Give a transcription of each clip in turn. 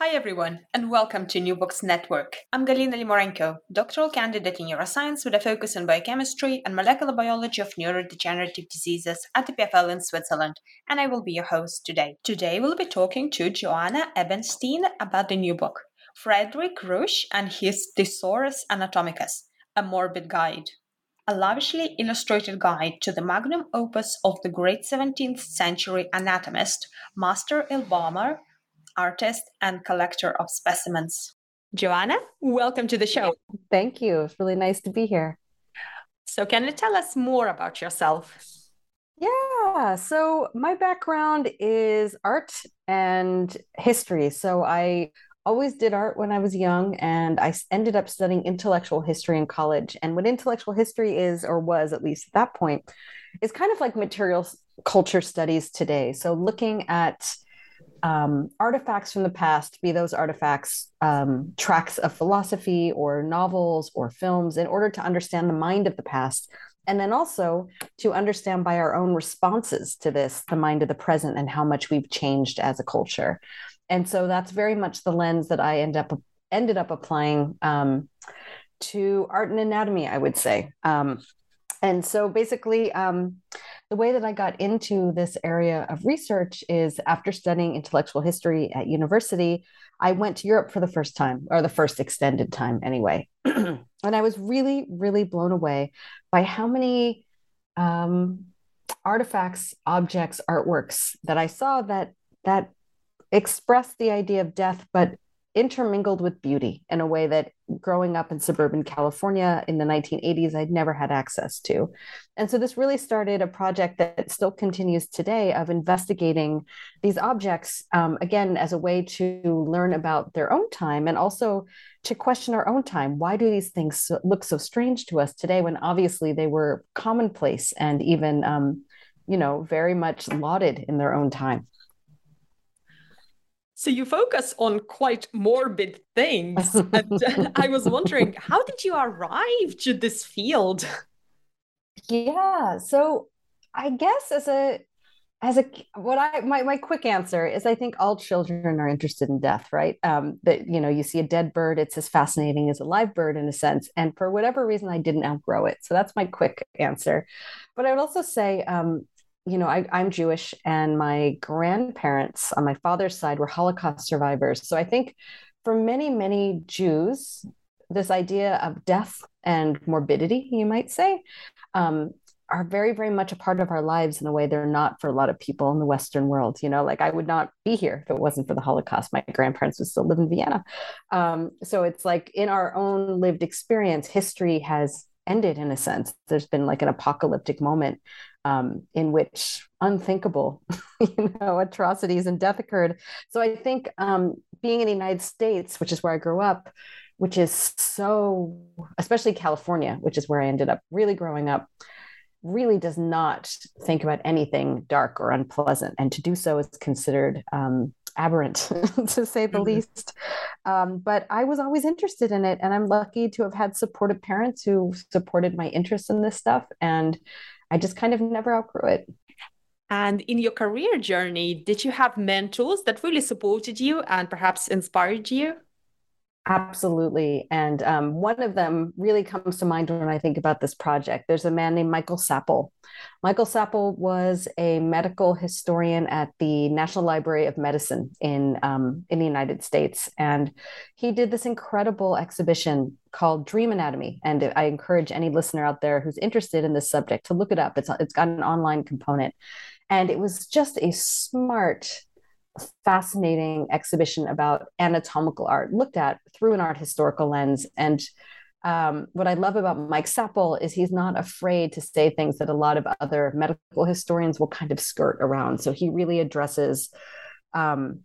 Hi everyone, and welcome to New Books Network. I'm Galina Limorenko, doctoral candidate in neuroscience with a focus on biochemistry and molecular biology of neurodegenerative diseases at the PFL in Switzerland, and I will be your host today. Today we'll be talking to Joanna Ebenstein about the new book, Frederik Ruysch and his Thesaurus Anatomicus, a morbid guide. A lavishly illustrated guide to the magnum opus of the great 17th century anatomist, Master embalmer, artist and collector of specimens. Joanna, welcome to the show. Thank you. It's really nice to be here. So, can you tell us more about yourself? Yeah. So, my background is art and history. So, I always did art when I was young, and I ended up studying intellectual history in college. And what intellectual history is, or was at least at that point, is kind of like material culture studies today. So, looking at um, artifacts from the past, be those artifacts um, tracks of philosophy or novels or films, in order to understand the mind of the past. And then also to understand by our own responses to this, the mind of the present and how much we've changed as a culture. And so that's very much the lens that I end up ended up applying um, to art and anatomy, I would say. Um, and so basically, um, the way that I got into this area of research is after studying intellectual history at university, I went to Europe for the first time, or the first extended time anyway. and I was really, really blown away by how many um, artifacts, objects, artworks that I saw that that expressed the idea of death, but intermingled with beauty in a way that growing up in suburban California in the 1980s, I'd never had access to. And so this really started a project that still continues today of investigating these objects, um, again, as a way to learn about their own time and also to question our own time. Why do these things look so strange to us today when obviously they were commonplace and even, um, you know, very much lauded in their own time? So you focus on quite morbid things. and I was wondering, how did you arrive to this field? Yeah. So I guess as a as a what I my my quick answer is I think all children are interested in death, right? Um, that you know you see a dead bird, it's as fascinating as a live bird in a sense, and for whatever reason I didn't outgrow it. So that's my quick answer. But I would also say um, you know, I, am Jewish, and my grandparents on my father's side were Holocaust survivors. So I think for many, many Jews, this idea of death and morbidity, you might say, um, are very, very much a part of our lives in a way they're not for a lot of people in the Western world. You know, like I would not be here if it wasn't for the Holocaust. My grandparents would still live in Vienna. Um, so it's like in our own lived experience, history has ended in a sense. There's been like an apocalyptic moment um, in which unthinkable, you know, atrocities and death occurred. So I think um, being in the United States, which is where I grew up, which is so, especially California, which is where I ended up really growing up, really does not think about anything dark or unpleasant. And to do so is considered um, aberrant to say the mm-hmm. least. Um, but I was always interested in it. And I'm lucky to have had supportive parents who supported my interest in this stuff. And I just kind of never outgrew it. And in your career journey, did you have mentors that really supported you and perhaps inspired you? Absolutely. And um, one of them really comes to mind when I think about this project. There's a man named Michael Sappol. Michael Sappol was a medical historian at the National Library of Medicine in, um, in the United States. And he did this incredible exhibition called Dream Anatomy. And I encourage any listener out there who's interested in this subject to look it up. It's, it's got an online component. And it was just a smart, fascinating exhibition about anatomical art looked at through an art historical lens. And um, what I love about Mike Sappol is he's not afraid to say things that a lot of other medical historians will kind of skirt around. So he really addresses um,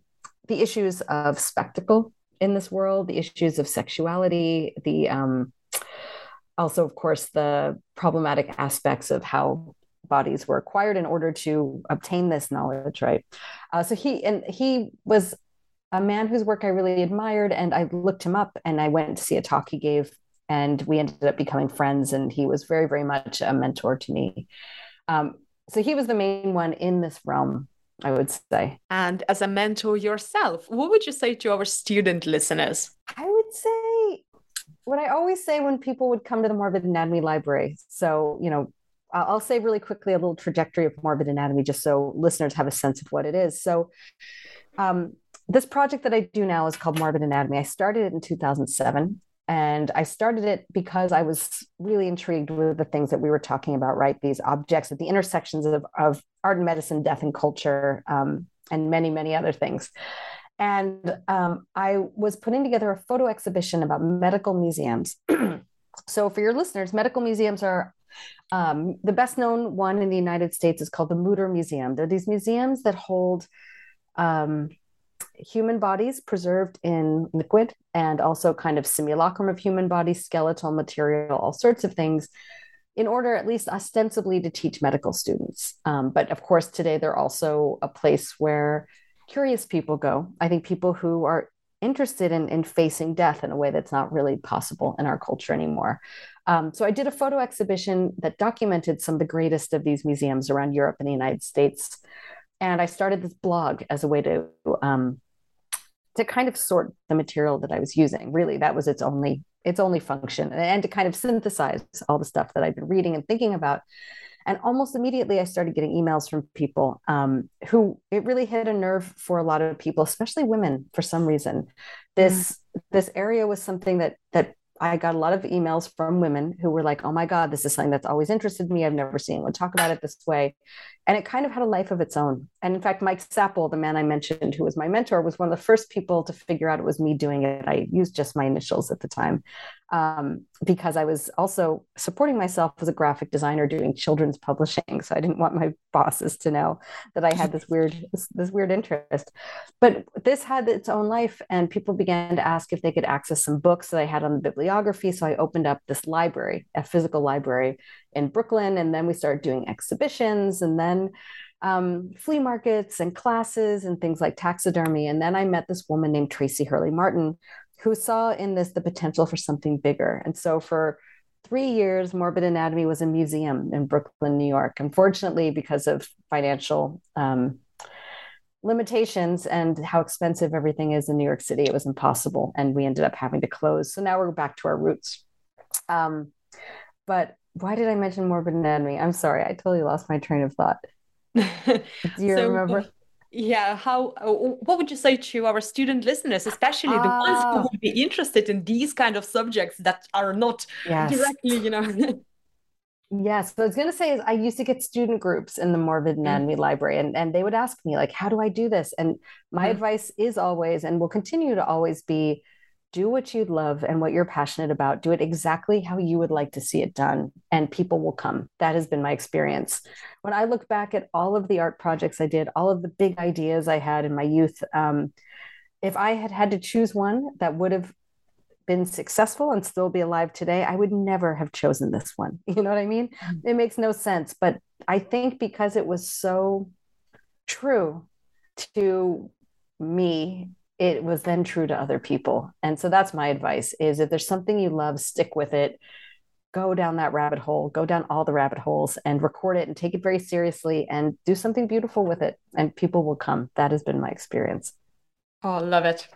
the issues of spectacle in this world, the issues of sexuality, the um, also, of course, the problematic aspects of how bodies were acquired in order to obtain this knowledge, right? Uh, so he and he was a man whose work I really admired, and I looked him up and I went to see a talk he gave, and we ended up becoming friends. And he was very, very much a mentor to me. Um, so he was the main one in this realm, I would say. And as a mentor yourself, what would you say to our student listeners? I would say what I always say when people would come to the Morbid Anatomy Library. So, you know, I'll say really quickly a little trajectory of morbid anatomy just so listeners have a sense of what it is. So, um, this project that I do now is called Morbid Anatomy. I started it in 2007. And I started it because I was really intrigued with the things that we were talking about, right? These objects at the intersections of, of art and medicine, death and culture, um, and many, many other things. And um, I was putting together a photo exhibition about medical museums. so, for your listeners, medical museums are um, the best known one in the United States is called the Mutter Museum. They're these museums that hold um, human bodies preserved in liquid and also kind of simulacrum of human bodies, skeletal material, all sorts of things, in order at least ostensibly to teach medical students. Um, but of course, today they're also a place where curious people go. I think people who are interested in, in facing death in a way that's not really possible in our culture anymore. Um, so I did a photo exhibition that documented some of the greatest of these museums around Europe and the United States. And I started this blog as a way to um, to kind of sort the material that I was using. Really, that was its only its only function, and to kind of synthesize all the stuff that I've been reading and thinking about. And almost immediately, I started getting emails from people um, who it really hit a nerve for a lot of people, especially women, for some reason. This mm. this area was something that that I got a lot of emails from women who were like, oh my God, this is something that's always interested me. I've never seen anyone talk about it this way. And it kind of had a life of its own. And in fact, Mike Sappol, the man I mentioned who was my mentor, was one of the first people to figure out it was me doing it. I used just my initials at the time um, because I was also supporting myself as a graphic designer doing children's publishing. So I didn't want my bosses to know that I had this weird this, this weird interest. But this had its own life, and people began to ask if they could access some books that I had on the bibliography. So I opened up this library, a physical library in Brooklyn, and then we started doing exhibitions, and then um, flea markets and classes and things like taxidermy. And then I met this woman named Tracy Hurley Martin, who saw in this the potential for something bigger. And so for three years, Morbid Anatomy was a museum in Brooklyn, New York. Unfortunately, because of financial um, limitations and how expensive everything is in New York City, it was impossible. And we ended up having to close. So now we're back to our roots. Um, but why did I mention Morbid Anatomy? I'm sorry, I totally lost my train of thought. Do you so, remember? yeah how uh, what would you say to our student listeners especially the ones who ah. would be interested in these kind of subjects that are not yes. directly you know Yes. So I was going to say is I used to get student groups in the morbid mm. anatomy mm-hmm. library and, and they would ask me like, how do I do this? And my mm-hmm. advice is always, and will continue to always be do what you love and what you're passionate about. Do it exactly how you would like to see it done, and people will come. That has been my experience. When I look back at all of the art projects I did, all of the big ideas I had in my youth, um, if I had had to choose one that would have been successful and still be alive today, I would never have chosen this one. You know what I mean? Mm-hmm. It makes no sense. But I think because it was so true to me, it was then true to other people. And so that's my advice is if there's something you love, stick with it. Go down that rabbit hole, go down all the rabbit holes and record it and take it very seriously and do something beautiful with it. And people will come. That has been my experience. Oh, love it.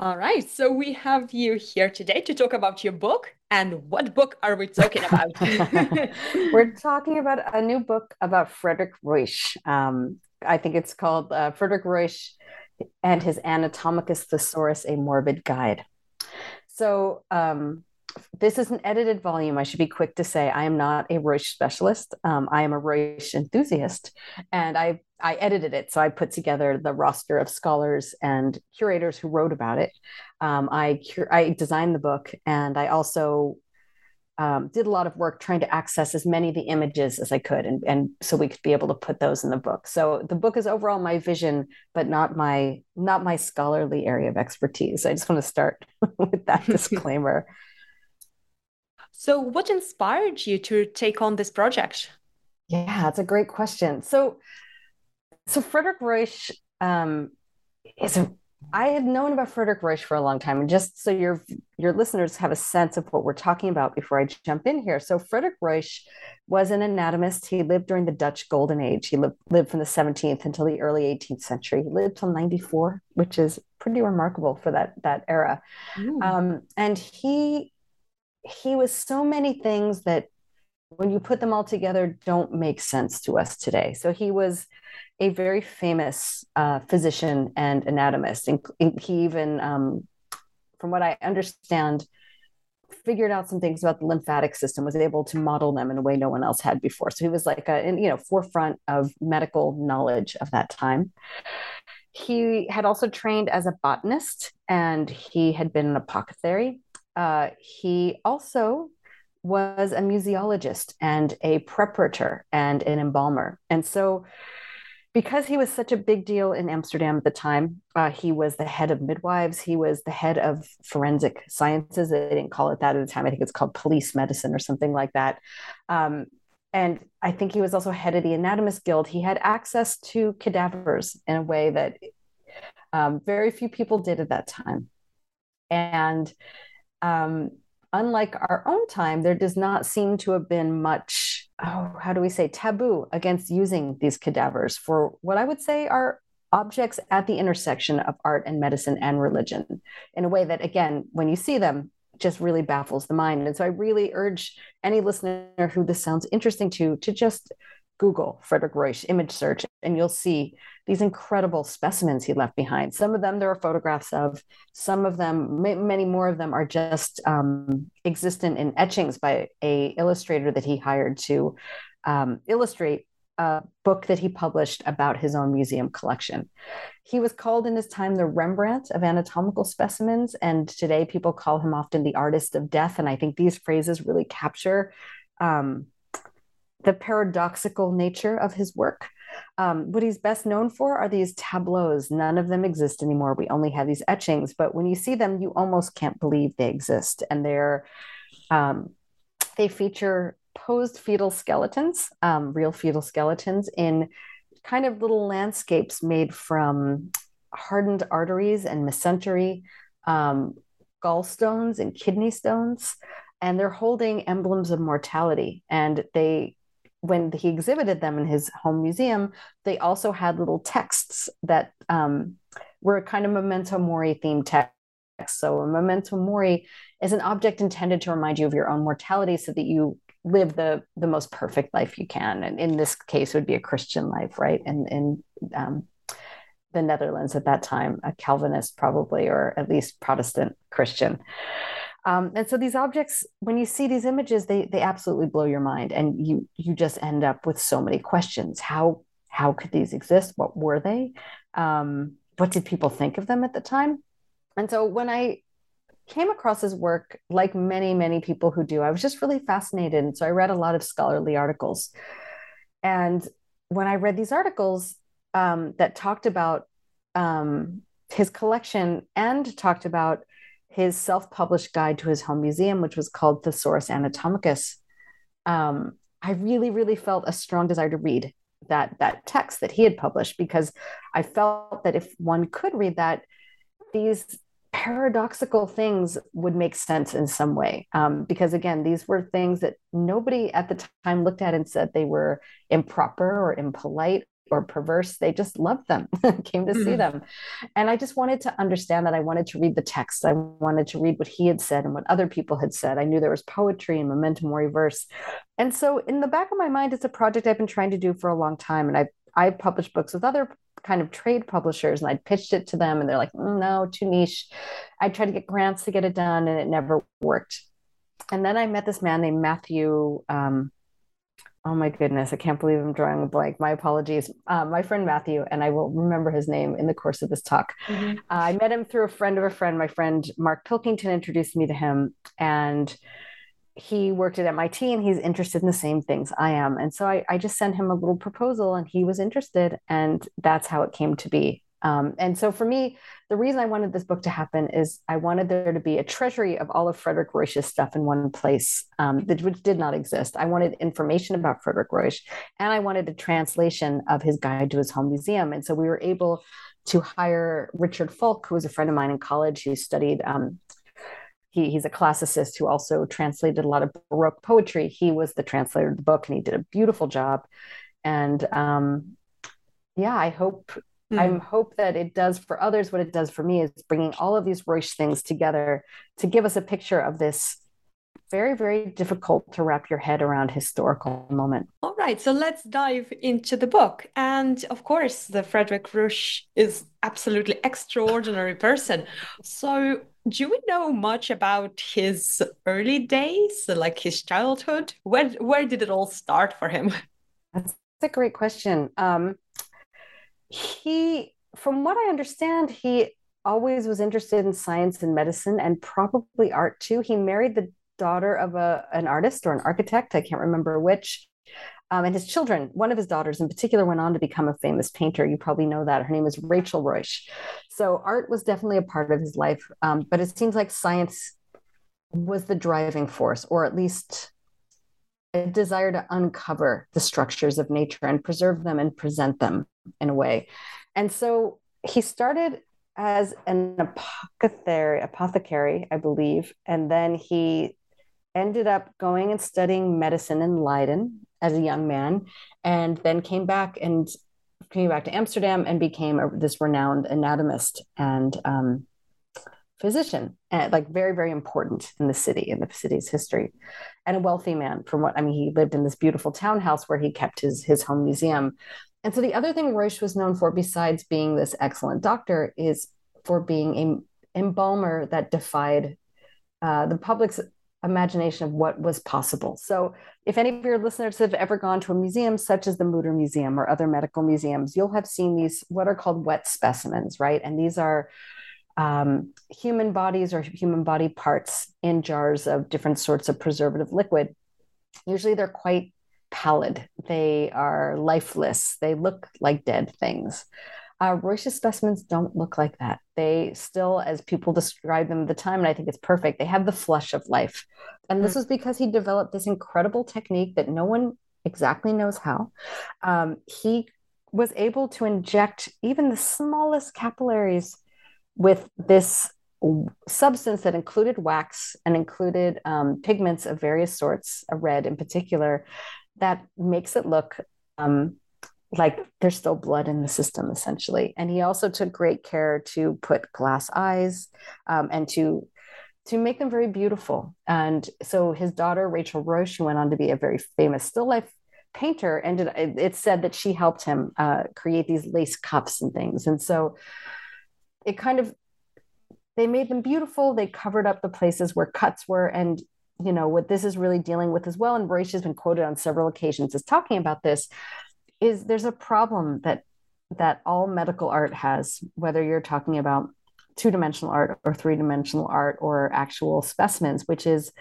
All right. So we have you here today to talk about your book. And what book are we talking about? We're talking about a new book about Frederik Ruysch. Um, I think it's called uh, Frederik Ruysch and his Anatomicus Thesaurus, a Morbid Guide. So, um, this is an edited volume. I should be quick to say I am not a Ruysch specialist. Um, I am a Ruysch enthusiast, and I I edited it. So I put together the roster of scholars and curators who wrote about it. Um, I I designed the book, and I also um, did a lot of work trying to access as many of the images as I could, and, and so we could be able to put those in the book. So the book is overall my vision, but not my not my scholarly area of expertise. I just want to start with that disclaimer. So, what inspired you to take on this project? Yeah, that's a great question. So, so Frederik Ruysch um, is a I had known about Frederik Ruysch for a long time, and just so your your listeners have a sense of what we're talking about before I jump in here. So Frederik Ruysch was an anatomist. He lived during the Dutch Golden Age. He lived, lived from the 17th until the early 18th century. He lived till 94, which is pretty remarkable for that that era. Mm. Um, and he he was so many things that when you put them all together don't make sense to us today. So he was a very famous uh, physician and anatomist. And he even, um, from what I understand, figured out some things about the lymphatic system, was able to model them in a way no one else had before. So he was like a, you know, forefront of medical knowledge of that time. He had also trained as a botanist and he had been an apothecary. Uh, he also was a museologist and a preparator and an embalmer. And so because he was such a big deal in Amsterdam at the time, uh, he was the head of midwives. He was the head of forensic sciences. They didn't call it that at the time. I think it's called police medicine or something like that. Um, and I think he was also head of the Anatomist Guild. He had access to cadavers in a way that um, very few people did at that time. And um, unlike our own time, there does not seem to have been much, oh, how do we say, taboo against using these cadavers for what I would say are objects at the intersection of art and medicine and religion in a way that, again, when you see them, just really baffles the mind. And so I really urge any listener who this sounds interesting to to just Google Frederik Ruysch image search, and you'll see these incredible specimens he left behind. Some of them there are photographs of, some of them, many more of them are just um, existent in etchings by a illustrator that he hired to um, illustrate a book that he published about his own museum collection. He was called in his time the Rembrandt of anatomical specimens, and today people call him often the artist of death. And I think these phrases really capture um, the paradoxical nature of his work. Um, what he's best known for are these tableaus. None of them exist anymore. We only have these etchings, but when you see them, you almost can't believe they exist. And they're um, they feature posed fetal skeletons, um, real fetal skeletons, in kind of little landscapes made from hardened arteries and mesentery, um, gallstones and kidney stones and they're holding emblems of mortality and they when he exhibited them in his home museum, they also had little texts that um, were kind of memento mori themed texts. So, a memento mori is an object intended to remind you of your own mortality so that you live the the most perfect life you can. And in this case, it would be a Christian life, right? And in um, the Netherlands at that time, a Calvinist probably, or at least Protestant Christian. Um, and so these objects, when you see these images, they they absolutely blow your mind, and you you just end up with so many questions. How how could these exist? What were they? Um, what did people think of them at the time? And so when I came across his work, like many many people who do, I was just really fascinated, and so I read a lot of scholarly articles. And when I read these articles um, that talked about um, his collection and talked about his self-published guide to his home museum, which was called Thesaurus Anatomicus, um, I really, really felt a strong desire to read that that text that he had published because I felt that if one could read that, these paradoxical things would make sense in some way. Um, because again, these were things that nobody at the time looked at and said they were improper or impolite or perverse. They just loved them, came to mm-hmm. see them. And I just wanted to understand that. I wanted to read the text. I wanted to read what he had said and what other people had said. I knew there was poetry and memento mori verse. And so in the back of my mind, it's a project I've been trying to do for a long time. And I I published books with other kind of trade publishers and I pitched it to them and they're like, mm, no, too niche. I tried to get grants to get it done and it never worked. And then I met this man named Matthew um, oh my goodness, I can't believe I'm drawing a blank. My apologies. Uh, my friend Matthew, and I will remember his name in the course of this talk. Mm-hmm. Uh, I met him through a friend of a friend. My friend Mark Pilkington introduced me to him, and he worked at MIT and he's interested in the same things I am. And so I, I just sent him a little proposal and he was interested, and that's how it came to be. Um, and so for me, the reason I wanted this book to happen is I wanted there to be a treasury of all of Frederik Ruysch's stuff in one place, um, that, which did not exist. I wanted information about Frederik Ruysch, and I wanted a translation of his guide to his home museum. And so we were able to hire Richard Falk, who was a friend of mine in college, who studied. Um, he, he's a classicist who also translated a lot of Baroque poetry. He was the translator of the book, and he did a beautiful job. And um, yeah, I hope Mm. I hope that it does for others what it does for me is bringing all of these Ruysch things together to give us a picture of this very, very difficult to wrap your head around historical moment. All right, so let's dive into the book. And of course, the Frederik Ruysch is absolutely extraordinary person. So do we know much about his early days, like his childhood? Where where did it all start for him? That's a great question. Um, he, from what I understand, he always was interested in science and medicine and probably art too. He married the daughter of a an artist or an architect, I can't remember which. Um, and his children, one of his daughters in particular, went on to become a famous painter. You probably know that. Her name is Rachel Ruysch. So art was definitely a part of his life, um, but it seems like science was the driving force, or at least a desire to uncover the structures of nature and preserve them and present them in a way. And so he started as an apothecary, apothecary, I believe, and then he ended up going and studying medicine in Leiden as a young man, and then came back and came back to Amsterdam and became a, this renowned anatomist and um, physician, and like very, very important in the city, in the city's history, and a wealthy man. From what I mean, he lived in this beautiful townhouse where he kept his his home museum. And so the other thing Ruysch was known for, besides being this excellent doctor, is for being a embalmer that defied uh, the public's imagination of what was possible. So, if any of your listeners have ever gone to a museum such as the Mutter Museum or other medical museums, you'll have seen these what are called wet specimens, right? And these are um, human bodies or human body parts in jars of different sorts of preservative liquid. Usually they're quite pallid, they are lifeless, they look like dead things. Uh, Ruysch's specimens don't look like that. They still, as people describe them at the time, and I think it's perfect, they have the flush of life. And this mm. was because he developed this incredible technique that no one exactly knows how. Um, he was able to inject even the smallest capillaries with this substance that included wax and included um, pigments of various sorts, a red in particular, that makes it look um, like there's still blood in the system, essentially. And he also took great care to put glass eyes um, and to to make them very beautiful. And so his daughter Rachel Ruysch who went on to be a very famous still life painter, ended. It said that she helped him uh, create these lace cuffs and things. And so it kind of they made them beautiful. They covered up the places where cuts were. And, you know, what this is really dealing with as well, and Ruysch has been quoted on several occasions as talking about this, is there's a problem that that all medical art has, whether you're talking about two-dimensional art or three-dimensional art or actual specimens, which is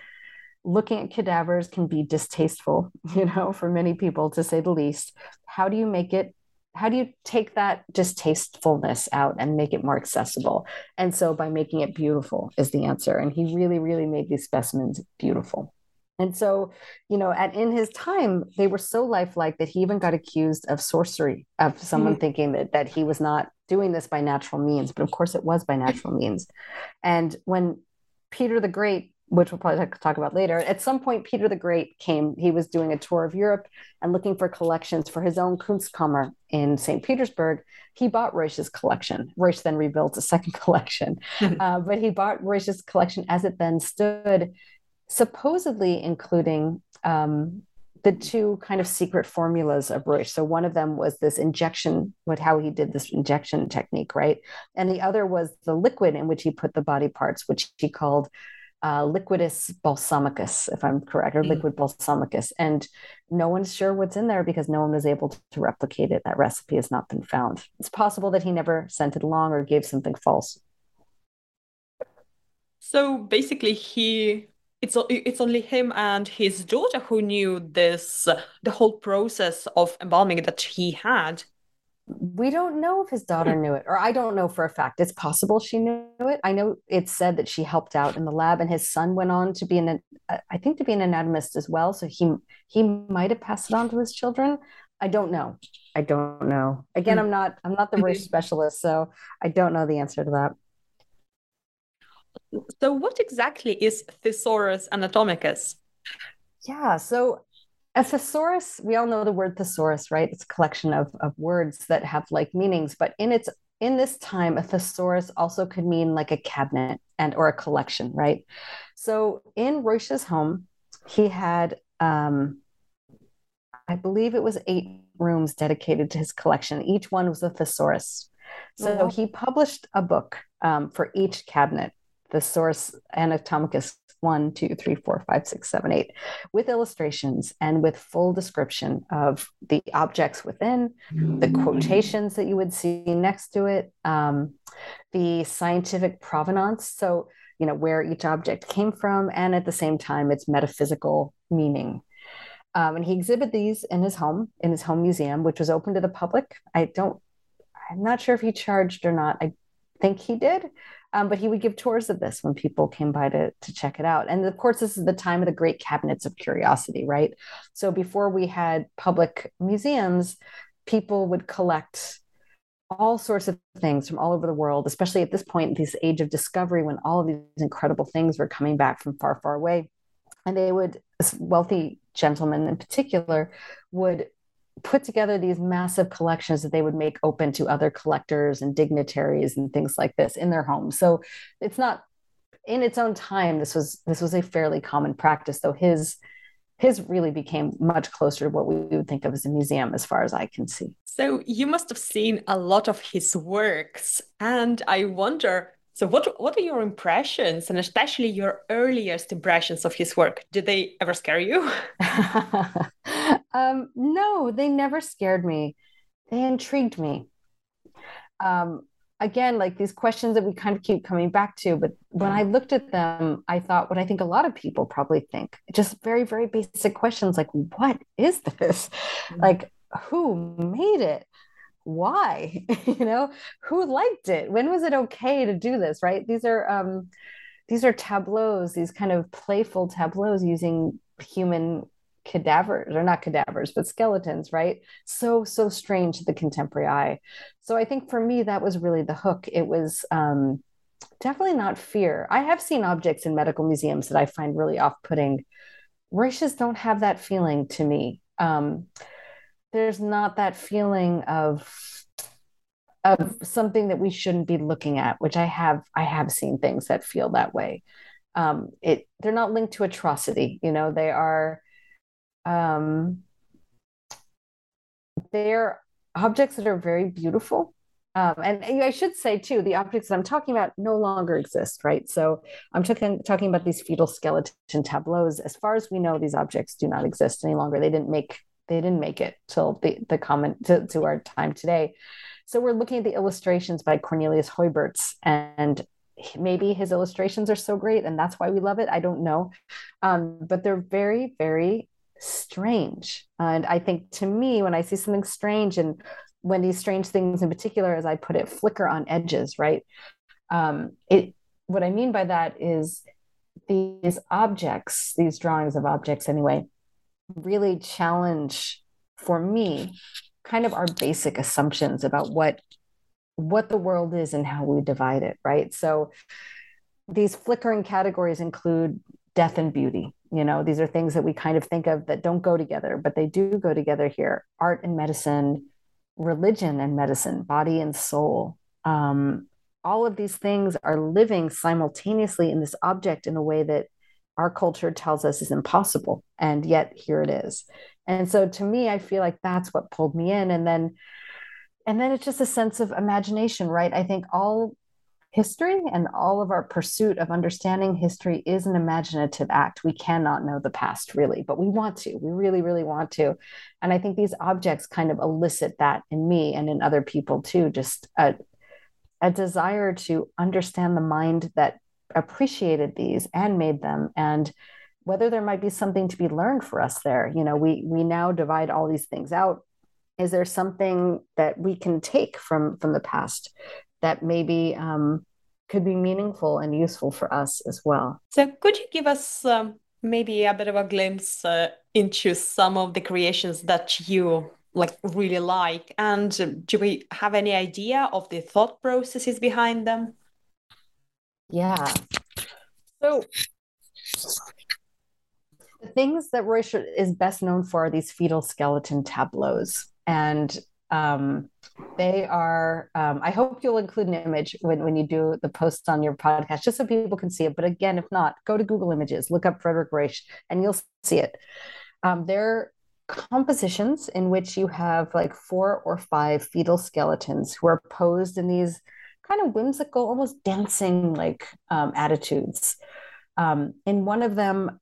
looking at cadavers can be distasteful, you know, for many people to say the least. How do you make it how do you take that distastefulness out and make it more accessible and so by making it beautiful is the answer and he really really made these specimens beautiful And so, you know, at in his time, they were so lifelike that he even got accused of sorcery, of someone mm-hmm. thinking that that he was not doing this by natural means. But of course, it was by natural means. And when Peter the Great, which we'll probably talk about later, at some point, Peter the Great came. He was doing a tour of Europe and looking for collections for his own Kunstkammer in St. Petersburg. He bought Ruysch's collection. Ruysch then rebuilt a second collection, uh, but he bought Ruysch's collection as it then stood supposedly including um, the two kind of secret formulas of Ruysch. So one of them was this injection, what how he did this injection technique, right? And the other was the liquid in which he put the body parts, which he called uh, liquidus balsamicus, if I'm correct, or mm. liquid balsamicus. And no one's sure what's in there because no one was able to replicate it. That recipe has not been found. It's possible that he never sent it along or gave something false. So basically, he it's it's only him and his daughter who knew this the whole process of embalming that he had we don't know if his daughter knew it or i don't know for a fact. It's possible she knew it. I know it's said that she helped out in the lab and his son went on to be an i think to be an anatomist as well so he he might have passed it on to his children. I don't know. I don't know. Again hmm. i'm not i'm not the Ruysch specialist so i don't know the answer to that. So, what exactly is Thesaurus Anatomicus? Yeah, so a thesaurus, we all know the word thesaurus, right? It's a collection of, of words that have like meanings, but in its in this time, a thesaurus also could mean like a cabinet and or a collection, right? So in Ruysch's home, he had um, I believe it was eight rooms dedicated to his collection. Each one was a thesaurus. So mm-hmm. he published a book um, for each cabinet the source anatomicus one, two, three, four, five, six, seven, eight, with illustrations and with full description of the objects within, the quotations that you would see next to it, um, the scientific provenance. So, you know, where each object came from, and at the same time, its metaphysical meaning. Um, and he exhibited these in his home, in his home museum, which was open to the public. I don't, I'm not sure if he charged or not. I think he did. Um, but he would give tours of this when people came by to, to check it out. And of course, this is the time of the great cabinets of curiosity, right? So before we had public museums, people would collect all sorts of things from all over the world, especially at this point, this age of discovery when all of these incredible things were coming back from far, far away. And they would, wealthy gentlemen in particular, would put together these massive collections that they would make open to other collectors and dignitaries and things like this in their homes. So it's not in its own time this was this was a fairly common practice though his his really became much closer to what we would think of as a museum as far as I can see. So you must have seen a lot of his works and I wonder so what what are your impressions and especially your earliest impressions of his work? Did they ever scare you? um, no, they never scared me. They intrigued me. Um, again, like these questions that we kind of keep coming back to, but when I looked at them, I thought what I think a lot of people probably think, just very, very basic questions like, what is this? Mm-hmm. Like, who made it? Why? You know who liked it? When was it okay to do this right? These are um these are tableaus these kind of playful tableaus using human cadavers or not cadavers but skeletons right? So so strange to the contemporary eye. So i think for me that was really the hook. It was um definitely not fear. I have seen objects in medical museums that i find really off-putting. Ruysch's don't have that feeling to me. Um there's not that feeling of of something that we shouldn't be looking at which i have i have seen things that feel that way um it they're not linked to atrocity you know they are um they're objects that are very beautiful um, and I should say too, the objects that I'm talking about no longer exist, right? So I'm talking talking about these fetal skeleton tableaus. As far as we know, these objects do not exist any longer. They didn't make they didn't make it till the, the comment to, to our time today. So we're looking at the illustrations by Cornelius Huyberts, and maybe his illustrations are so great, and that's why we love it. I don't know, um, but they're very, very strange. And I think to me, when I see something strange, and when these strange things in particular, as I put it, flicker on edges, right? Um, it what I mean by that is these objects, these drawings of objects anyway, really challenge for me kind of our basic assumptions about what what the world is and how we divide it, right? So these flickering categories include death and beauty. You know, these are things that we kind of think of that don't go together, but they do go together here. Art and medicine, religion and medicine, body and soul. Um, all of these things are living simultaneously in this object in a way that our culture tells us is impossible. And yet here it is. And so to me, I feel like that's what pulled me in. And then and then it's just a sense of imagination, right? I think all history and all of our pursuit of understanding history is an imaginative act. We cannot know the past really, but we want to. We really, really want to. And I think these objects kind of elicit that in me and in other people too, just a, a desire to understand the mind that appreciated these and made them and whether there might be something to be learned for us there you know we we now divide all these things out. Is there something that we can take from from the past that maybe um, could be meaningful and useful for us as well? So could you give us um, maybe a bit of a glimpse uh, into some of the creations that you like really like? And do we have any idea of the thought processes behind them yeah so the things that Ruysch is best known for are these fetal skeleton tableaus. And um, they are, um, I hope you'll include an image when, when you do the posts on your podcast, just so people can see it. But again, if not, go to Google Images, look up Frederik Ruysch, and you'll see it. Um, they're compositions in which you have like four or five fetal skeletons who are posed in these kind of whimsical, almost dancing like um, attitudes. Um, in one of them,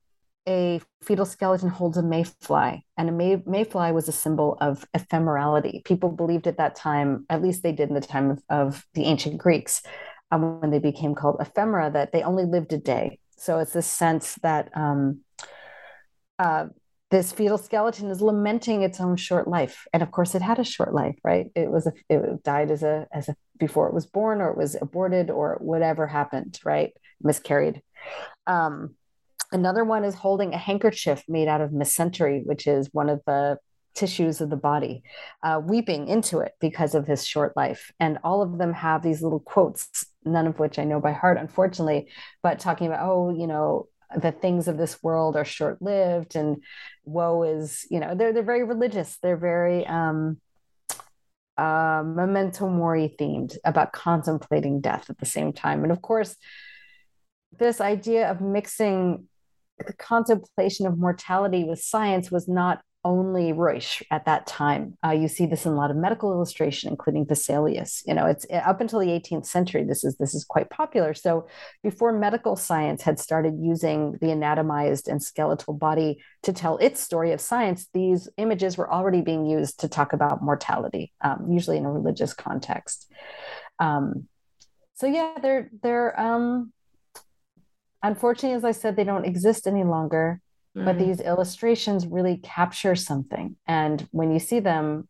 a fetal skeleton holds a mayfly, and a may- mayfly was a symbol of ephemerality. People believed at that time, at least they did in the time of, of the ancient Greeks, um, when they became called ephemera, that they only lived a day. So it's this sense that um, uh, this fetal skeleton is lamenting its own short life, and of course, it had a short life, right? It was a, it died as a as a before it was born, or it was aborted, or whatever happened, right? Miscarried. Um, Another one is holding a handkerchief made out of mesentery, which is one of the tissues of the body, uh, weeping into it because of his short life. And all of them have these little quotes, none of which I know by heart, unfortunately, but talking about, oh, you know, the things of this world are short lived and woe is, you know, they're, they're very religious. They're very, um, uh, memento mori themed about contemplating death at the same time. And of course, this idea of mixing the contemplation of mortality with science was not only Ruysch at that time. Uh, you see this in a lot of medical illustration, including Vesalius. You know, it's up until the 18th century. This is this is quite popular. So before medical science had started using the anatomized and skeletal body to tell its story of science, these images were already being used to talk about mortality, um, usually in a religious context. Um, so yeah, they're they're um, unfortunately, as I said, they don't exist any longer. Mm. But these illustrations really capture something. And when you see them,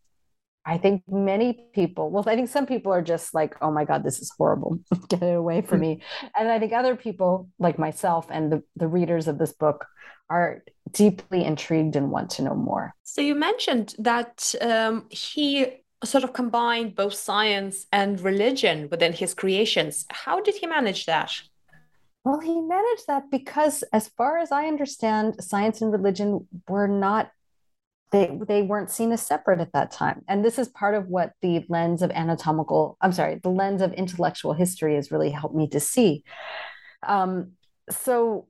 I think many people, well, I think some people are just like, oh my God, this is horrible. Get it away from me. And I think other people, like myself and the, the readers of this book, are deeply intrigued and want to know more. So you mentioned that um, he sort of combined both science and religion within his creations. How did he manage that? Well, he managed that because, as far as I understand, science and religion were not they they weren't seen as separate at that time. And this is part of what the lens of anatomical i'm sorry the lens of intellectual history has really helped me to see. Um, so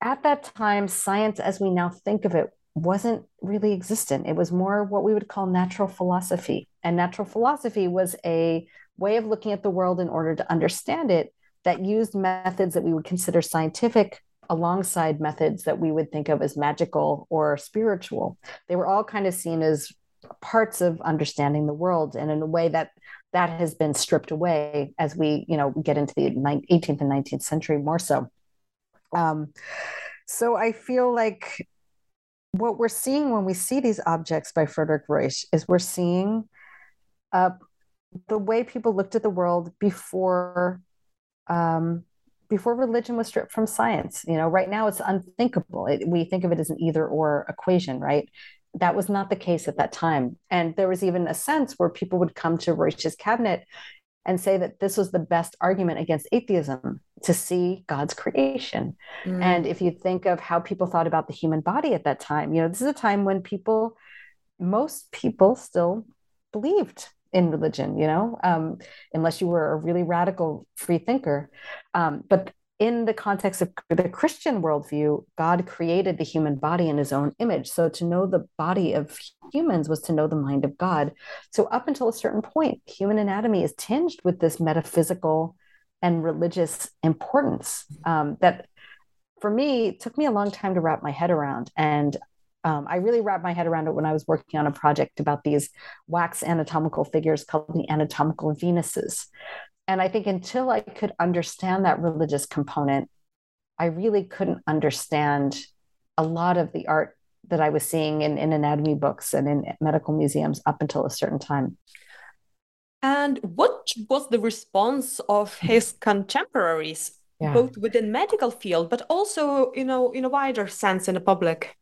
at that time science as we now think of it wasn't really existent. It was more what we would call natural philosophy. And natural philosophy was a way of looking at the world in order to understand it that used methods that we would consider scientific alongside methods that we would think of as magical or spiritual. They were all kind of seen as parts of understanding the world and in a way that that has been stripped away as we you know get into the 18th and 19th century more so um, so i feel like what we're seeing when we see these objects by frederik ruysch is we're seeing uh, the way people looked at the world before um, before religion was stripped from science. You know, right now it's unthinkable. It, we think of it as an either or equation, right? That was not the case at that time. And there was even a sense where people would come to Ruysch's cabinet and say that this was the best argument against atheism to see God's creation. Mm. And if you think of how people thought about the human body at that time, you know, this is a time when people, most people still believed in religion, you know, um, unless you were a really radical free thinker. Um, but in the context of the Christian worldview, God created the human body in his own image. So to know the body of humans was to know the mind of God. So up until a certain point, human anatomy is tinged with this metaphysical and religious importance um, that for me took me a long time to wrap my head around. And um, I really wrapped my head around it when I was working on a project about these wax anatomical figures called the anatomical Venuses. And I think until I could understand that religious component, I really couldn't understand a lot of the art that I was seeing in, in anatomy books and in medical museums up until a certain time. And what was the response of his contemporaries, yeah. both within medical field, but also, you know, in a wider sense in the public?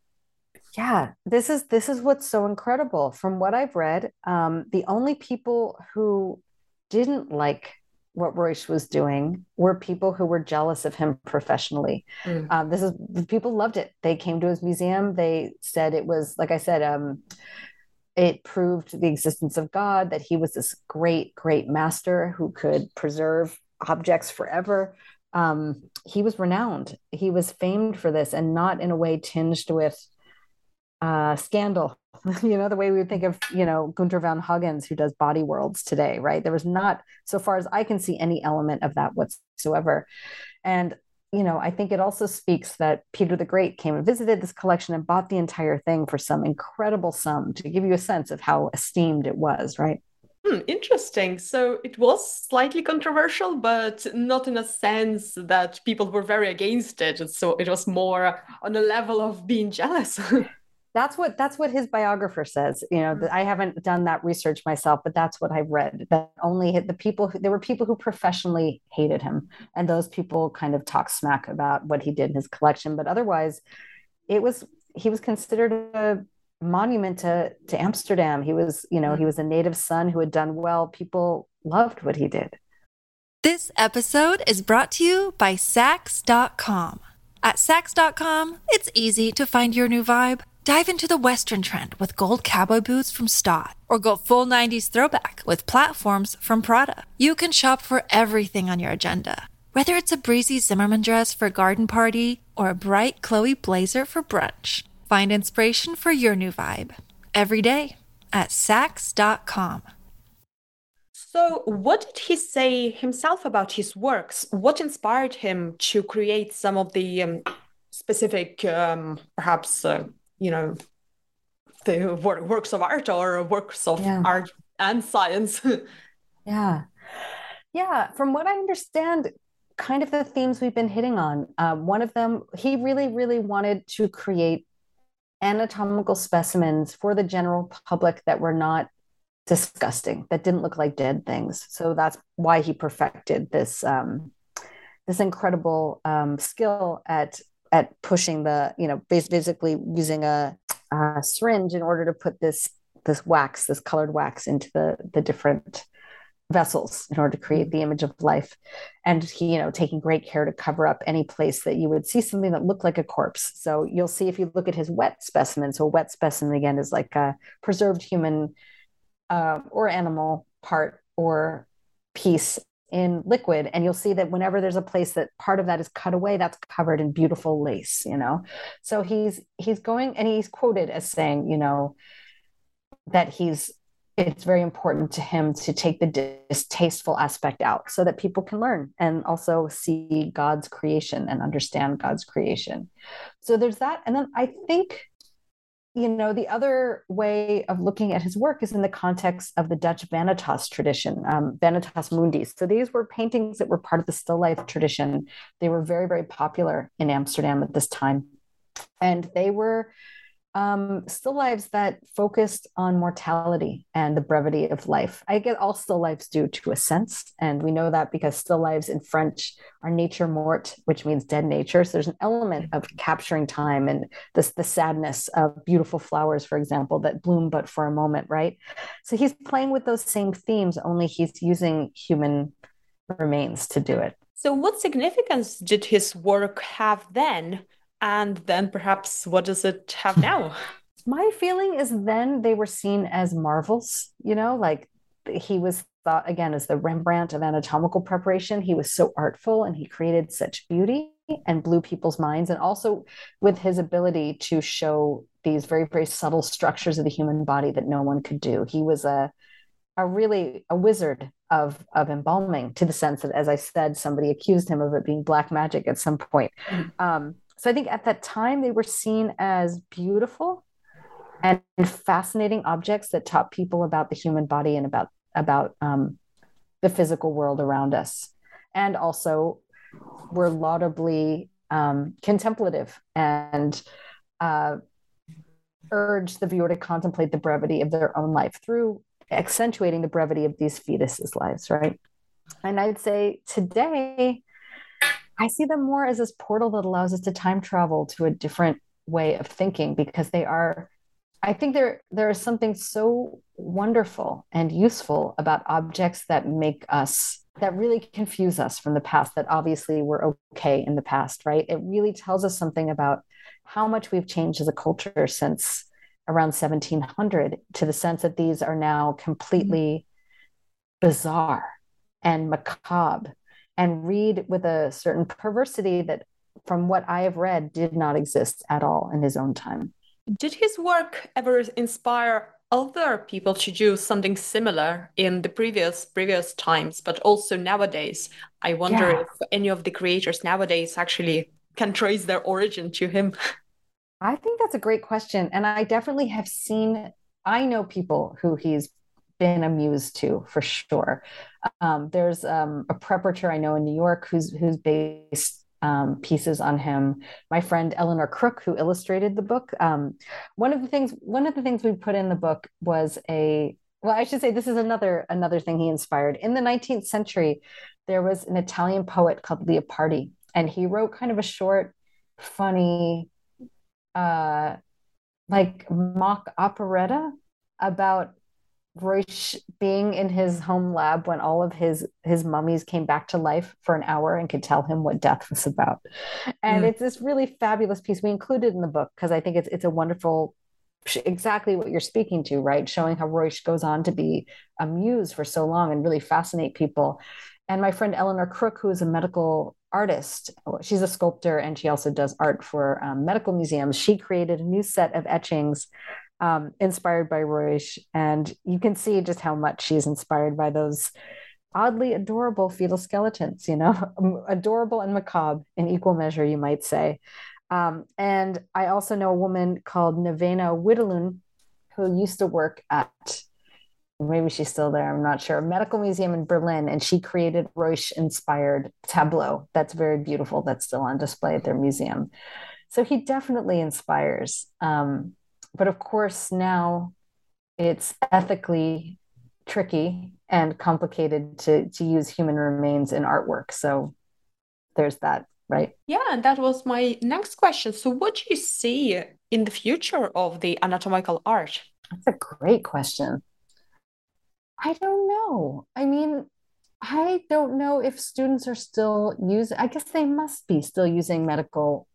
Yeah, this is this is what's so incredible. From what I've read, um, the only people who didn't like what Ruysch was doing were people who were jealous of him professionally. Mm. Um, this is people loved it. They came to his museum. They said it was like I said. Um, it proved the existence of God. That he was this great, great master who could preserve objects forever. Um, he was renowned. He was famed for this, and not in a way tinged with uh, scandal you know the way we would think of you know Gunther von Hagens who does body worlds today right there was not so far as I can see any element of that whatsoever and you know I think it also speaks that Peter the Great came and visited this collection and bought the entire thing for some incredible sum to give you a sense of how esteemed it was right Hmm, interesting. So it was slightly controversial, but not in a sense that people were very against it. So it was more on the level of being jealous. that's what that's what his biographer says you know mm-hmm. i haven't done that research myself but that's what i've read that only the people who, there were people who professionally hated him and those people kind of talk smack about what he did in his collection but otherwise it was he was considered a monument to to amsterdam. He was you know he mm-hmm. was a native son who had done well. People loved what he did. This episode is brought to you by Saks.com. At Saks.com, it's easy to find your new vibe. Dive into the Western trend with gold cowboy boots from Staud, or go full 90s throwback with platforms from Prada. You can shop for everything on your agenda, whether it's a breezy Zimmermann dress for a garden party or a bright Chloe blazer for brunch. Find inspiration for your new vibe every day at Saks.com. So, what did he say himself about his works? What inspired him to create some of the um, specific, um, perhaps, uh, you know the works of art or works of yeah. art and science. Yeah. Yeah from what i understand kind of the themes we've been hitting on uh, one of them he really really wanted to create anatomical specimens for the general public that were not disgusting that didn't look like dead things. So that's why he perfected this um, this incredible um, skill at at pushing the you know basically using a, a syringe in order to put this this wax this colored wax into the the different vessels in order to create the image of life. And he you know taking great care to cover up any place that you would see something that looked like a corpse. So you'll see if you look at his wet specimen so a wet specimen again is like a preserved human uh, or animal part or piece in liquid and you'll see that whenever there's a place that part of that is cut away that's covered in beautiful lace you know so he's he's going and he's quoted as saying you know that he's it's very important to him to take the distasteful aspect out so that people can learn and also see God's creation and understand God's creation. So there's that. And then I think you know, the other way of looking at his work is in the context of the Dutch Vanitas tradition, um, Vanitas Mundi. So these were paintings that were part of the still life tradition. They were very, very popular in Amsterdam at this time. And they were um, still lives that focused on mortality and the brevity of life. I get all still lives do to a sense, and we know that because still lives in French are nature mort, which means dead nature. So there's an element of capturing time and this the sadness of beautiful flowers, for example, that bloom but for a moment, right? So he's playing with those same themes, only he's using human remains to do it. So, what significance did his work have then? And then perhaps what does it have now? My feeling is then they were seen as marvels, you know, like he was thought again as the Rembrandt of anatomical preparation. He was so artful and he created such beauty and blew people's minds. And also with his ability to show these very, very subtle structures of the human body that no one could do. He was a a really a wizard of of embalming to the sense that as i said somebody accused him of it being black magic at some point mm-hmm. um, so I think at that time they were seen as beautiful and fascinating objects that taught people about the human body and about about um, the physical world around us, and also were laudably um, contemplative and uh, urged the viewer to contemplate the brevity of their own life through accentuating the brevity of these fetuses' lives, right? And I'd say today I see them more as this portal that allows us to time travel to a different way of thinking because they are I think there there is something so wonderful and useful about objects that make us that really confuse us from the past that obviously were okay in the past, right? It really tells us something about how much we've changed as a culture since around 1700 to the sense that these are now mm-hmm. completely bizarre and macabre and read with a certain perversity that, from what I have read, did not exist at all in his own time. Did his work ever inspire other people to do something similar in the previous previous times, but also nowadays? I wonder yeah. if any of the creators nowadays actually can trace their origin to him. I think that's a great question. And I definitely have seen, I know people who he's been amused to for sure. Um, there's um, a preparator I know in New York who's who's based um, pieces on him. My friend Eleanor Crook, who illustrated the book. Um, one of the things one of the things we put in the book was a well, I should say this is another another thing he inspired. In the 19th century, there was an Italian poet called Leopardi, and he wrote kind of a short, funny, uh, like mock operetta about Ruysch being in his home lab when all of his his mummies came back to life for an hour and could tell him what death was about. And mm. it's this really fabulous piece we included in the book because I think it's it's a wonderful exactly what you're speaking to, right? Showing how Ruysch goes on to be a muse for so long and really fascinate people. And my friend Eleanor Crook, who is a medical artist, she's a sculptor and she also does art for um, medical museums. She created a new set of etchings um, inspired by Ruysch. And you can see just how much she's inspired by those oddly adorable fetal skeletons, you know, adorable and macabre in equal measure, you might say. Um, and I also know a woman called Navena Widulin who used to work at maybe she's still there, I'm not sure, medical museum in Berlin, and she created Ruysch inspired tableau that's very beautiful that's still on display at their museum. So he definitely inspires. Um, but of course, now it's ethically tricky and complicated to, to use human remains in artwork. So there's that, right? Yeah, and that was my next question. So, what do you see in the future of the anatomical art? That's a great question. I don't know. I mean, I don't know if students are still using, I guess they must be still using medical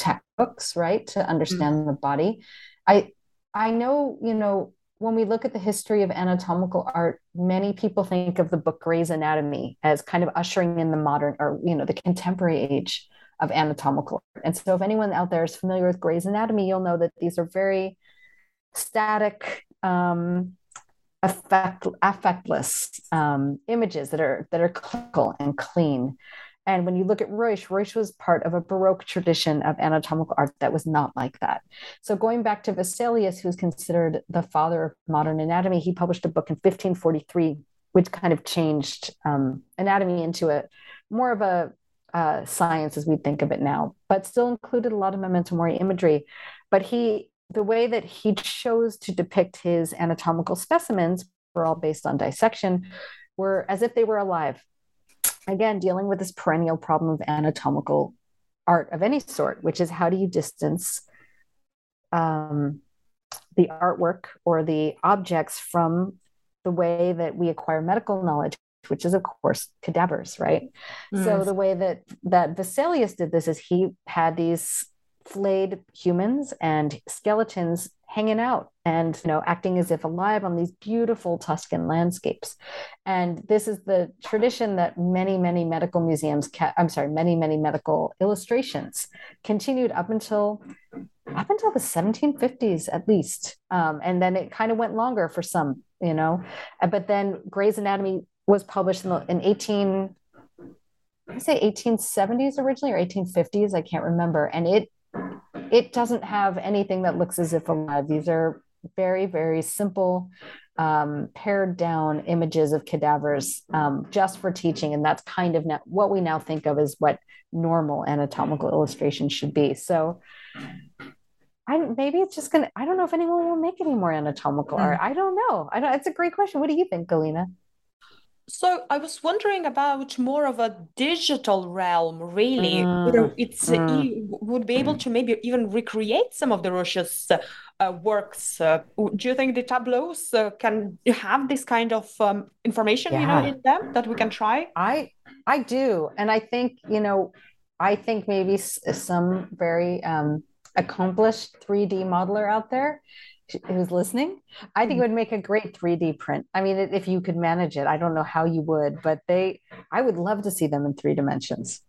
textbooks, right, to understand mm-hmm. the body. I I know, you know, when we look at the history of anatomical art, many people think of the book Gray's Anatomy as kind of ushering in the modern or you know the contemporary age of anatomical art. And so, if anyone out there is familiar with Gray's Anatomy, you'll know that these are very static, um, affect affectless um, images that are that are clinical and clean. And when you look at Ruysch, Ruysch was part of a Baroque tradition of anatomical art that was not like that. So going back to Vesalius, who's considered the father of modern anatomy, he published a book in 1543, which kind of changed um, anatomy into a more of a uh, science as we think of it now, but still included a lot of memento mori imagery. But he the way that he chose to depict his anatomical specimens were all based on dissection were as if they were alive again dealing with this perennial problem of anatomical art of any sort which is how do you distance um, the artwork or the objects from the way that we acquire medical knowledge which is of course cadavers right mm. so the way that that vesalius did this is he had these flayed humans and skeletons hanging out and you know acting as if alive on these beautiful tuscan landscapes. And this is the tradition that many many medical museums ca- i'm sorry many many medical illustrations continued up until up until the 1750s at least. Um, and then it kind of went longer for some you know but then gray's anatomy was published in, the, in 18 I say 1870s originally or 1850s I can't remember. And it it doesn't have anything that looks as if alive. These are very, very simple, um, pared down images of cadavers um, just for teaching. And that's kind of now, what we now think of as what normal anatomical illustration should be. So I, maybe it's just going to, I don't know if anyone will make any more anatomical mm. art. I don't know. I don't, it's a great question. What do you think, Galina? So I was wondering about more of a digital realm, really. Mm. It's mm. you would be able to maybe even recreate some of the Ruysch's uh, works. Uh, do you think the tableaus uh, can have this kind of um, information, yeah. you know, in them that we can try? I I do, and I think you know, I think maybe some very um, accomplished 3D modeler out there who's listening, I think it mm-hmm. would make a great 3D print. I mean, if you could manage it, I don't know how you would, but they, I would love to see them in three dimensions.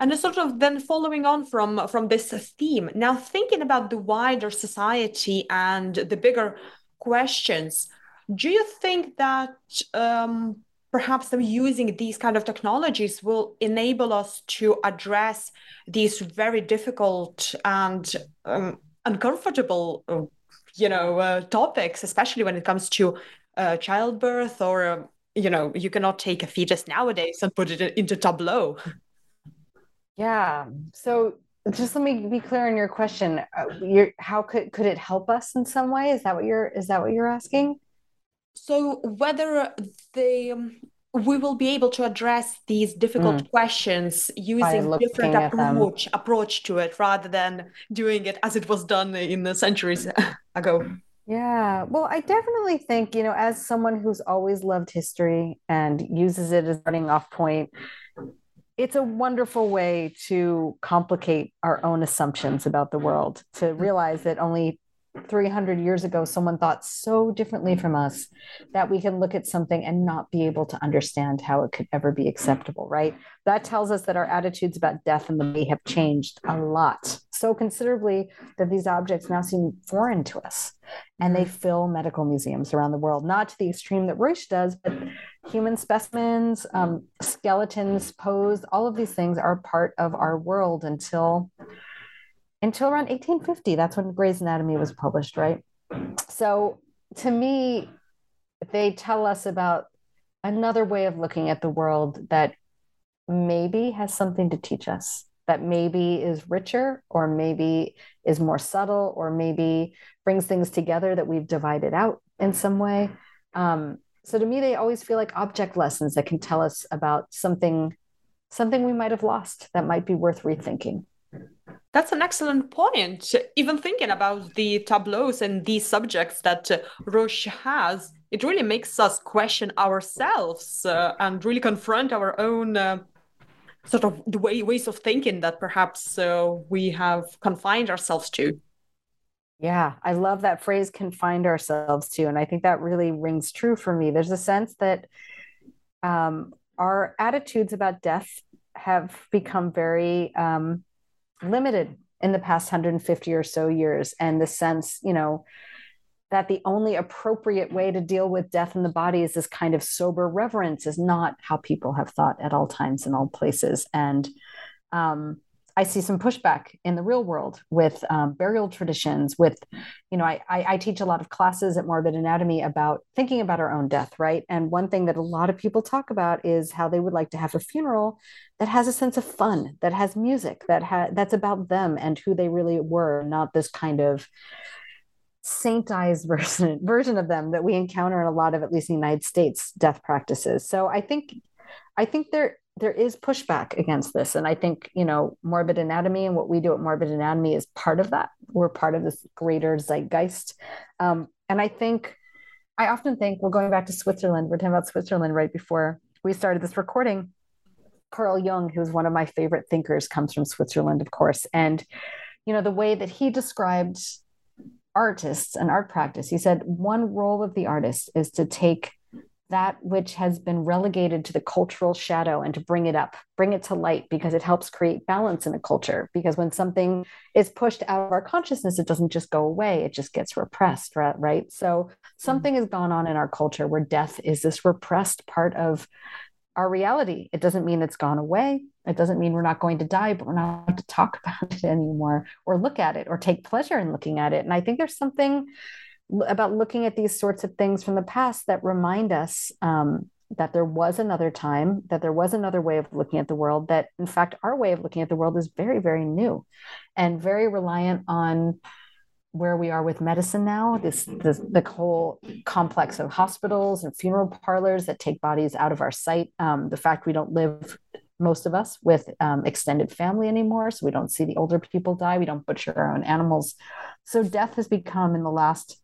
And sort of then following on from from this theme, now thinking about the wider society and the bigger questions, do you think that um, perhaps them using these kind of technologies will enable us to address these very difficult and um, uncomfortable, you know, uh, topics, especially when it comes to uh, childbirth or, uh, you know, you cannot take a fetus nowadays and put it into Tableau. Yeah. So just let me be clear on your question. Uh, you're, how could could it help us in some way? Is that what you're is that what you're asking? So whether the um, we will be able to address these difficult mm. questions using different approach approach to it rather than doing it as it was done in the centuries ago. Yeah well i definitely think you know as someone who's always loved history and uses it as running off point it's a wonderful way to complicate our own assumptions about the world to realize that only 300 years ago someone thought so differently from us that we can look at something and not be able to understand how it could ever be acceptable right? That tells us that our attitudes about death and the may have changed a lot so considerably that these objects now seem foreign to us and they fill medical museums around the world not to the extreme that Ruysch does but human specimens um, skeletons posed all of these things are part of our world until until around 1850. That's when Gray's Anatomy was published, right? So to me, they tell us about another way of looking at the world that maybe has something to teach us, that maybe is richer, or maybe is more subtle, or maybe brings things together that we've divided out in some way. Um, so to me, they always feel like object lessons that can tell us about something, something we might have lost that might be worth rethinking. That's an excellent point. Even thinking about the tableaus and these subjects that uh, Ruysch has, it really makes us question ourselves uh, and really confront our own uh, sort of the way, ways of thinking that perhaps uh, we have confined ourselves to. Yeah, I love that phrase confined ourselves to. And I think that really rings true for me. There's a sense that um, our attitudes about death have become very um, limited in the past 150 or so years and the sense you know that the only appropriate way to deal with death in the body is this kind of sober reverence is not how people have thought at all times in all places. And um, I see some pushback in the real world with um, burial traditions. With, you know, I, I, I teach a lot of classes at Morbid Anatomy about thinking about our own death, right? And one thing that a lot of people talk about is how they would like to have a funeral that has a sense of fun, that has music, that ha- that's about them and who they really were, not this kind of saintized version version of them that we encounter in a lot of at least the United States death practices. So I think I think there there is pushback against this. And I think, you know, morbid anatomy and what we do at morbid anatomy is part of that. We're part of this greater zeitgeist. Um, and I think, I often think, we're going back to Switzerland. We're talking about Switzerland right before we started this recording. Carl Jung, who's one of my favorite thinkers, comes from Switzerland, of course. And, you know, the way that he described artists and art practice, he said one role of the artist is to take that which has been relegated to the cultural shadow and to bring it up, bring it to light, because it helps create balance in a culture. Because when something is pushed out of our consciousness, it doesn't just go away, it just gets repressed, right? So mm-hmm. something has gone on in our culture where death is this repressed part of our reality. It doesn't mean it's gone away. It doesn't mean we're not going to die, but we're not to talk about it anymore or look at it or take pleasure in looking at it. And I think there's something about looking at these sorts of things from the past that remind us um, that there was another time, that there was another way of looking at the world, that in fact, our way of looking at the world is very, very new and very reliant on where we are with medicine now this, this the whole complex of hospitals and funeral parlors that take bodies out of our sight. Um, the fact we don't live most of us with um, extended family anymore so we don't see the older people die we don't butcher our own animals. So death has become in the last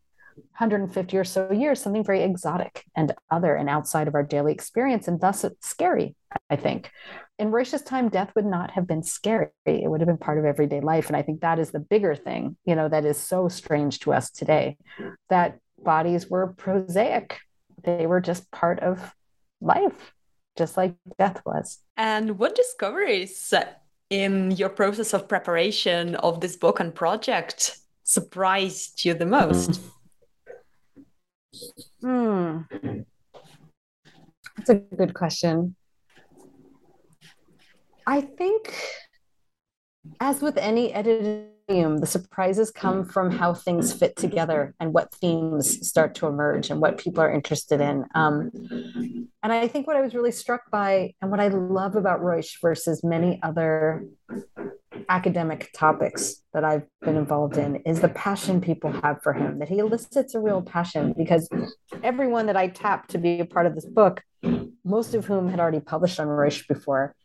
150 or so years something very exotic and other and outside of our daily experience and thus it's scary i think. In Ruysch's time death would not have been scary. It would have been part of everyday life and i think that is the bigger thing you know that is so strange to us today that bodies were prosaic. They were just part of life just like death was. And what discoveries in your process of preparation of this book and project surprised you the most mm-hmm. Hmm. That's a good question. I think, as with any editing, the surprises come from how things fit together and what themes start to emerge and what people are interested in. Um, and I think what I was really struck by and what I love about Ruysch versus many other academic topics that I've been involved in is the passion people have for him, that he elicits a real passion because everyone that I tapped to be a part of this book, most of whom had already published on Ruysch before,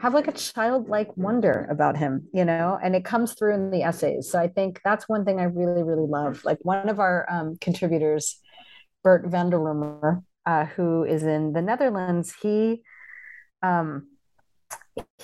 have like a childlike wonder about him, you know, and it comes through in the essays. So I think that's one thing I really, really love. Like one of our um, contributors, Bert van de Roemer, uh, who is in the Netherlands, he um,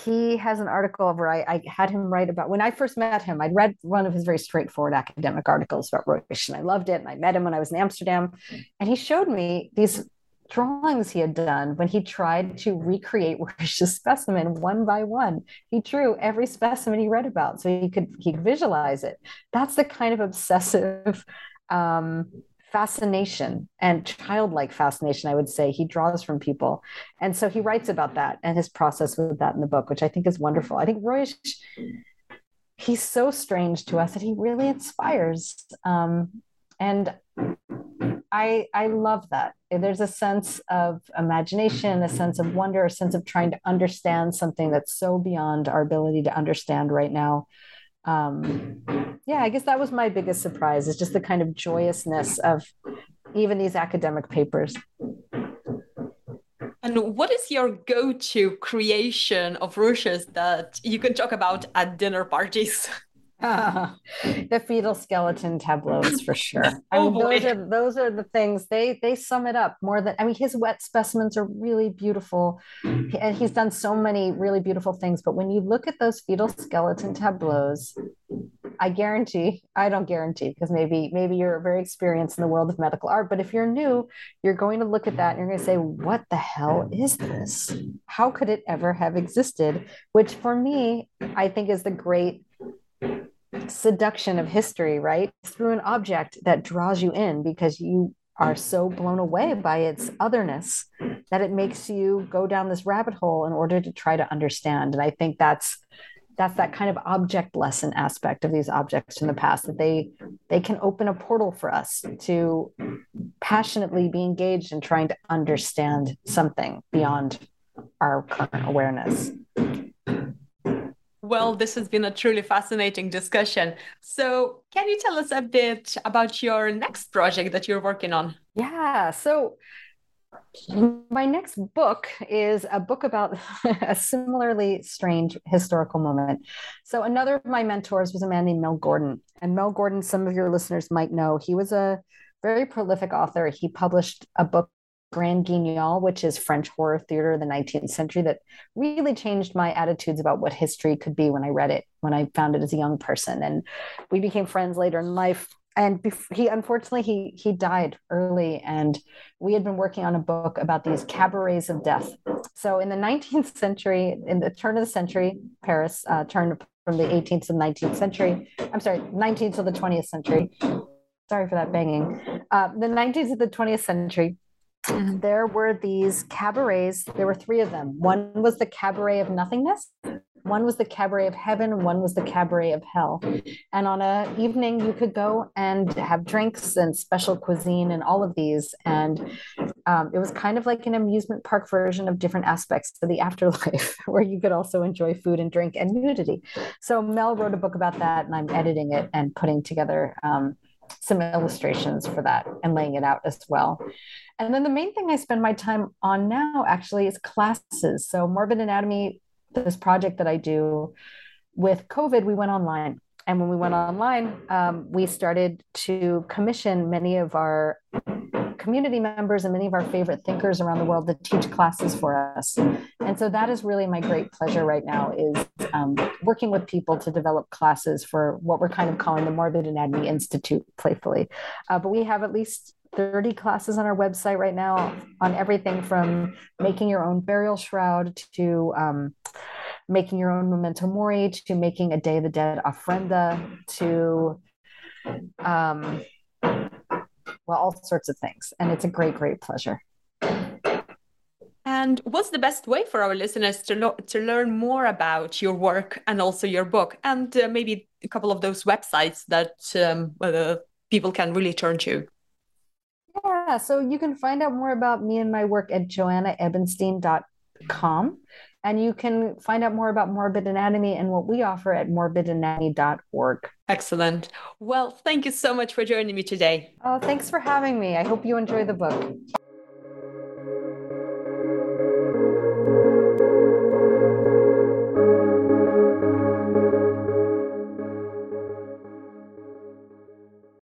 he has an article where I, I, had him write about when I first met him. I'd read one of his very straightforward academic articles about Ruysch, and I loved it. And I met him when I was in Amsterdam, and he showed me these drawings he had done when he tried to recreate Ruysch's specimen one by one. He drew every specimen he read about, so he could he could visualize it. That's the kind of obsessive um, fascination and childlike fascination, I would say, he draws from people. And so he writes about that and his process with that in the book, which I think is wonderful. I think Ruysch, he's so strange to us that he really inspires. Um, and I, I love that. There's a sense of imagination, a sense of wonder, a sense of trying to understand something that's so beyond our ability to understand right now um, yeah, I guess that was my biggest surprise is just the kind of joyousness of even these academic papers. And what is your go-to creation of Ruysch's that you can talk about at dinner parties? Uh, the fetal skeleton tableaus for sure. I mean, oh those are those are the things they they sum it up more than I mean. His wet specimens are really beautiful, and he's done so many really beautiful things. But when you look at those fetal skeleton tableaus, I guarantee I don't guarantee because maybe maybe you're very experienced in the world of medical art. But if you're new, you're going to look at that and you're going to say, "What the hell is this? How could it ever have existed?" Which for me, I think is the great seduction of history, right? Through an object that draws you in because you are so blown away by its otherness that it makes you go down this rabbit hole in order to try to understand. And I think that's that's that kind of object lesson aspect of these objects from the past that they they can open a portal for us to passionately be engaged in trying to understand something beyond our current awareness. Well, this has been a truly fascinating discussion. So, can you tell us a bit about your next project that you're working on? Yeah. So, my next book is a book about a similarly strange historical moment. So, another of my mentors was a man named Mel Gordon. And Mel Gordon, some of your listeners might know, he was a very prolific author. He published a book Grand Guignol, which is French horror theater of the 19th century, that really changed my attitudes about what history could be when I read it, when I found it as a young person. And we became friends later in life. And he unfortunately he he died early, and we had been working on a book about these cabarets of death. So in the 19th century, in the turn of the century, Paris uh, turned from the 18th to the 19th century. I'm sorry, 19th to the 20th century. Sorry for that banging. Uh, the 19th to the 20th century. There were these cabarets. There were three of them. One was the cabaret of nothingness. One was the cabaret of heaven. One was the cabaret of hell. And on a evening, you could go and have drinks and special cuisine and all of these. And um, it was kind of like an amusement park version of different aspects of the afterlife, where you could also enjoy food and drink and nudity. So Mel wrote a book about that, and I'm editing it and putting together. Um, some illustrations for that and laying it out as well. And then the main thing I spend my time on now actually is classes. So, Morbid Anatomy, this project that I do with COVID, we went online. And when we went online, um, we started to commission many of our community members and many of our favorite thinkers around the world to teach classes for us. And so that is really my great pleasure right now is um, working with people to develop classes for what we're kind of calling the Morbid Anatomy Institute playfully. Uh, but we have at least 30 classes on our website right now on everything from making your own burial shroud to um, making your own memento mori to making a Day of the Dead ofrenda to, um, well, all sorts of things. And it's a great, great pleasure. And what's the best way for our listeners to, lo- to learn more about your work and also your book, and uh, maybe a couple of those websites that um, uh, people can really turn to? Yeah, so you can find out more about me and my work at joannaebenstein.com. And you can find out more about Morbid Anatomy and what we offer at morbidanatomy.org. Excellent. Well, thank you so much for joining me today. Oh, thanks for having me. I hope you enjoy the book.